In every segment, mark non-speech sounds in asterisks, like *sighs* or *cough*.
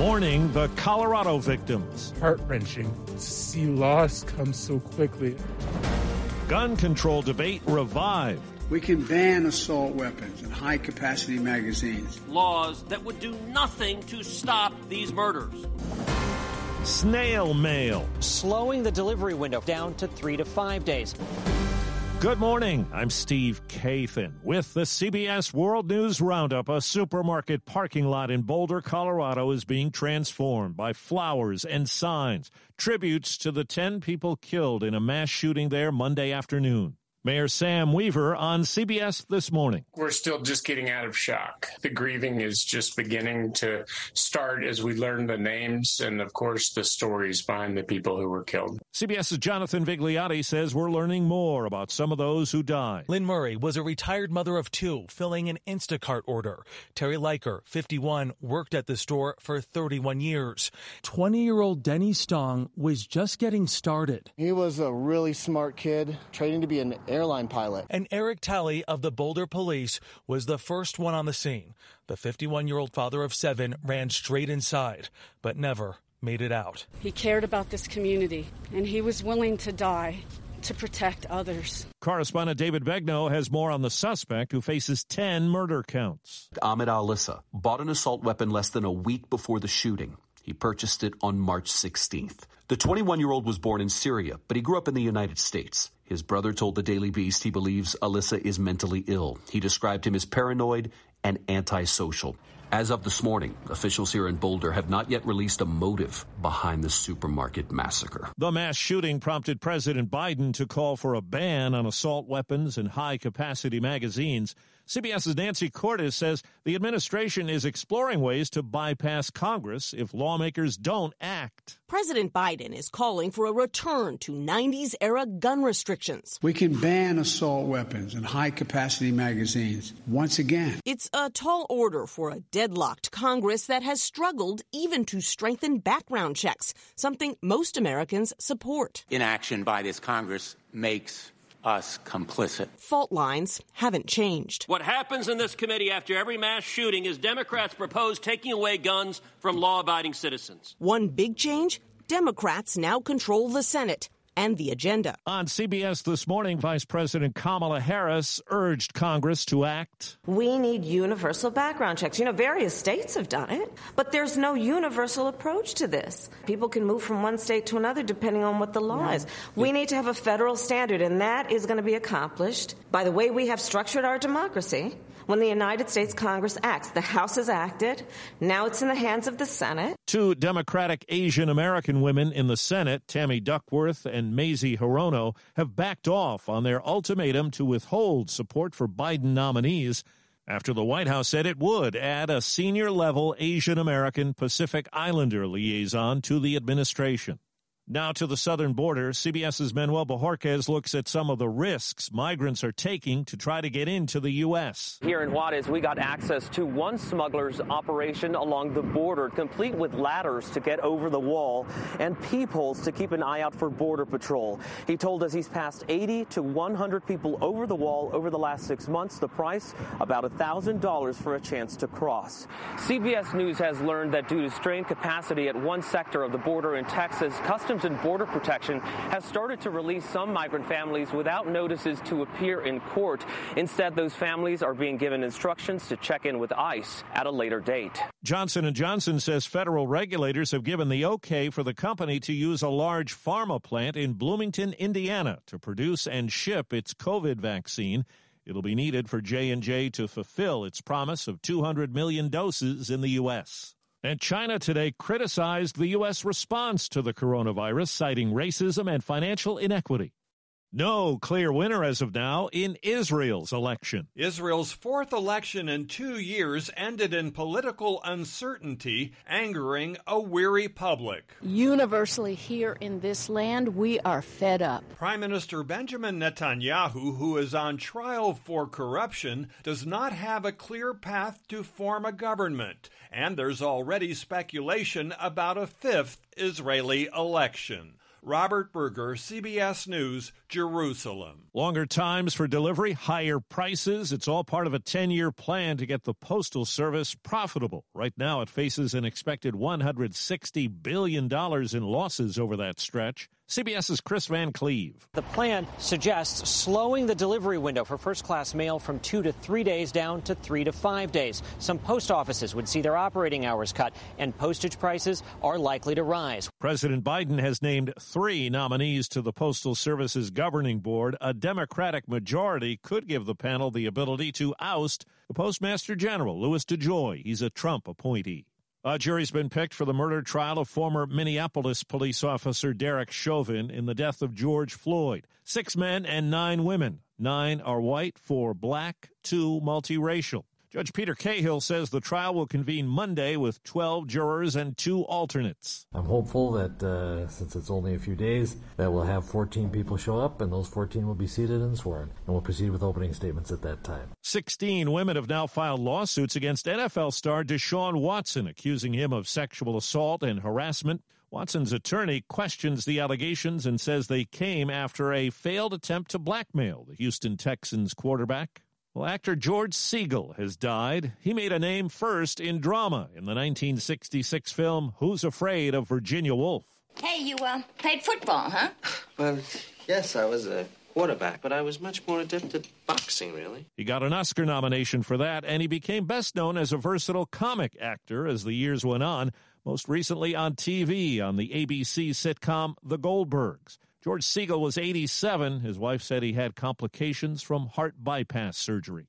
Mourning the Colorado victims. Heart wrenching to see loss come so quickly. Gun control debate revived. We can ban assault weapons and high capacity magazines. Laws that would do nothing to stop these murders. Snail mail. Slowing the delivery window down to three to five days. Good morning. I'm Steve Kathan with the CBS World News Roundup. A supermarket parking lot in Boulder, Colorado is being transformed by flowers and signs, tributes to the 10 people killed in a mass shooting there Monday afternoon. Mayor Sam Weaver on CBS This Morning. We're still just getting out of shock. The grieving is just beginning to start as we learn the names and, of course, the stories behind the people who were killed. CBS's Jonathan Vigliotti says we're learning more about some of those who died. Lynn Murray was a retired mother of two filling an Instacart order. Teri Leiker, 51, worked at the store for 31 years. 20 year old Denny Stong was just getting started. He was a really smart kid, training to be an airline pilot. And Eric Talley of the Boulder Police was the first one on the scene. The 51 year old father of seven ran straight inside, but never made it out. He cared about this community, and he was willing to die to protect others. Correspondent David Begnaud has more on the suspect who faces 10 murder counts. Ahmed Alissa bought an assault weapon less than a week before the shooting. He purchased it on March 16th. The 21 year old was born in Syria, but he grew up in the United States. His brother told the Daily Beast he believes Alissa is mentally ill. He described him as paranoid and antisocial. As of this morning, officials here in Boulder have not yet released a motive behind the supermarket massacre. The mass shooting prompted President Biden to call for a ban on assault weapons and high capacity magazines. CBS's Nancy Cordes says the administration is exploring ways to bypass Congress if lawmakers don't act. President Biden is calling for a return to 90s era gun restrictions. We can ban assault weapons and high capacity magazines once again. It's a tall order for a deadlocked Congress that has struggled even to strengthen background checks, something most Americans support. Inaction by this Congress makes us complicit. Fault lines haven't changed. What happens in this committee after every mass shooting is Democrats propose taking away guns from law abiding citizens. One big change Democrats now control the Senate and the agenda. On CBS this morning, Vice President Kamala Harris urged Congress to act. We need universal background checks. You know, various states have done it, but there's no universal approach to this. People can move from one state to another depending on what the law yeah. is. We need to have a federal standard, and that is going to be accomplished by the way we have structured our democracy when the United States Congress acts. The House has acted. Now it's in the hands of the Senate. Two Democratic Asian American women in the Senate, Tammy Duckworth and Mazie Hirono, have backed off on their ultimatum to withhold support for Biden nominees after the White House said it would add a senior level Asian American Pacific Islander liaison to the administration. Now to the southern border, CBS's Manuel Bojorquez looks at some of the risks migrants are taking to try to get into the U.S. Here in Juarez, we got access to one smuggler's operation along the border, complete with ladders to get over the wall and peepholes to keep an eye out for Border Patrol. He told us he's passed 80 to 100 people over the wall over the last six months. The price, about $1,000 for a chance to cross. CBS News has learned that due to strained capacity at one sector of the border in Texas, Customs and Border Protection has started to release some migrant families without notices to appear in court. Instead, those families are being given instructions to check in with ICE at a later date. Johnson & Johnson says federal regulators have given the okay for the company to use a large pharma plant in Bloomington, Indiana to produce and ship its COVID vaccine. It'll be needed for J&J to fulfill its promise of 200 million doses in the US. And China today criticized the U.S. response to the coronavirus, citing racism and financial inequity. No clear winner as of now in Israel's election. Israel's fourth election in two years ended in political uncertainty, angering a weary public. Universally here in this land, we are fed up. Prime Minister Benjamin Netanyahu, who is on trial for corruption, does not have a clear path to form a government, and there's already speculation about a fifth Israeli election. Robert Berger, CBS News, Jerusalem. Longer times for delivery, higher prices. It's all part of a 10 year plan to get the Postal Service profitable. Right now, it faces an expected $160 billion in losses over that stretch. CBS's Chris Van Cleave. The plan suggests slowing the delivery window for first class mail from two to three days down to three to five days. Some post offices would see their operating hours cut, and postage prices are likely to rise. President Biden has named three nominees to the Postal Service's governing board. A Democratic majority could give the panel the ability to oust the Postmaster General, Louis DeJoy. He's a Trump appointee. A jury's been picked for the murder trial of former Minneapolis police officer Derek Chauvin in the death of George Floyd. Six men and nine women. Nine are white, four black, two multiracial. Judge Peter Cahill says the trial will convene Monday with 12 jurors and two alternates. I'm hopeful that uh, since it's only a few days, that we'll have 14 people show up and those 14 will be seated and sworn. And we'll proceed with opening statements at that time. 16 women have now filed lawsuits against NFL star Deshaun Watson, accusing him of sexual assault and harassment. Watson's attorney questions the allegations and says they came after a failed attempt to blackmail the Houston Texans quarterback. Well, actor George Segal has died. He made a name first in drama in the 1966 film Who's Afraid of Virginia Woolf. Hey, you uh, played football, huh? *sighs* Well, yes, I was a quarterback, but I was much more adept at boxing, really. He got an Oscar nomination for that, and he became best known as a versatile comic actor as the years went on, most recently on TV on the ABC sitcom The Goldbergs. George Segal was 87. His wife said he had complications from heart bypass surgery.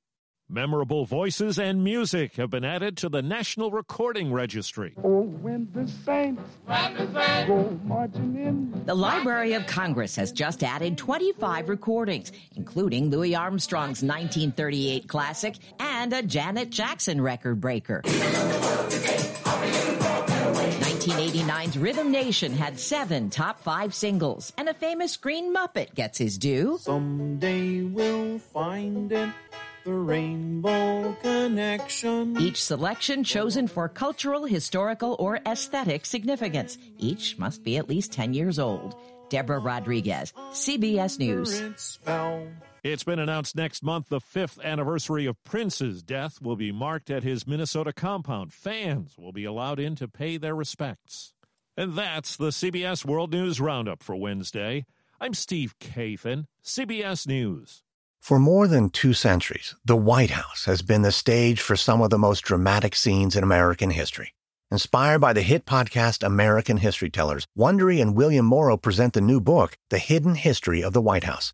Memorable voices and music have been added to the National Recording Registry. Oh, when the saints go marching in. The Library of Congress has just added 25 recordings, including Louis Armstrong's 1938 classic and a Janet Jackson record breaker. 1989's Rhythm Nation had seven top five singles, and a famous Green Muppet gets his due. Someday we'll find it. The Rainbow Connection. Each selection chosen for cultural, historical, or aesthetic significance. Each must be at least 10 years old. Deborah Rodriguez, CBS News. It's been announced next month the fifth anniversary of Prince's death will be marked at his Minnesota compound. Fans will be allowed in to pay their respects. And that's the CBS World News Roundup for Wednesday. I'm Steve Kathan, CBS News. For more than two centuries, the White House has been the stage for some of the most dramatic scenes in American history. Inspired by the hit podcast American History Tellers, Wondery and William Morrow present the new book, The Hidden History of the White House.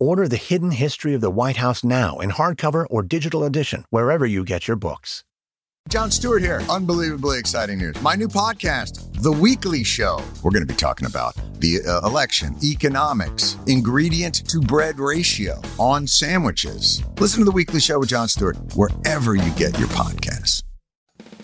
Order The Hidden History of the White House now in hardcover or digital edition, wherever you get your books. Jon Stewart here. Unbelievably exciting news. My new podcast, The Weekly Show. We're going to be talking about the uh, election, economics, ingredient to bread ratio on sandwiches. Listen to The Weekly Show with Jon Stewart wherever you get your podcasts.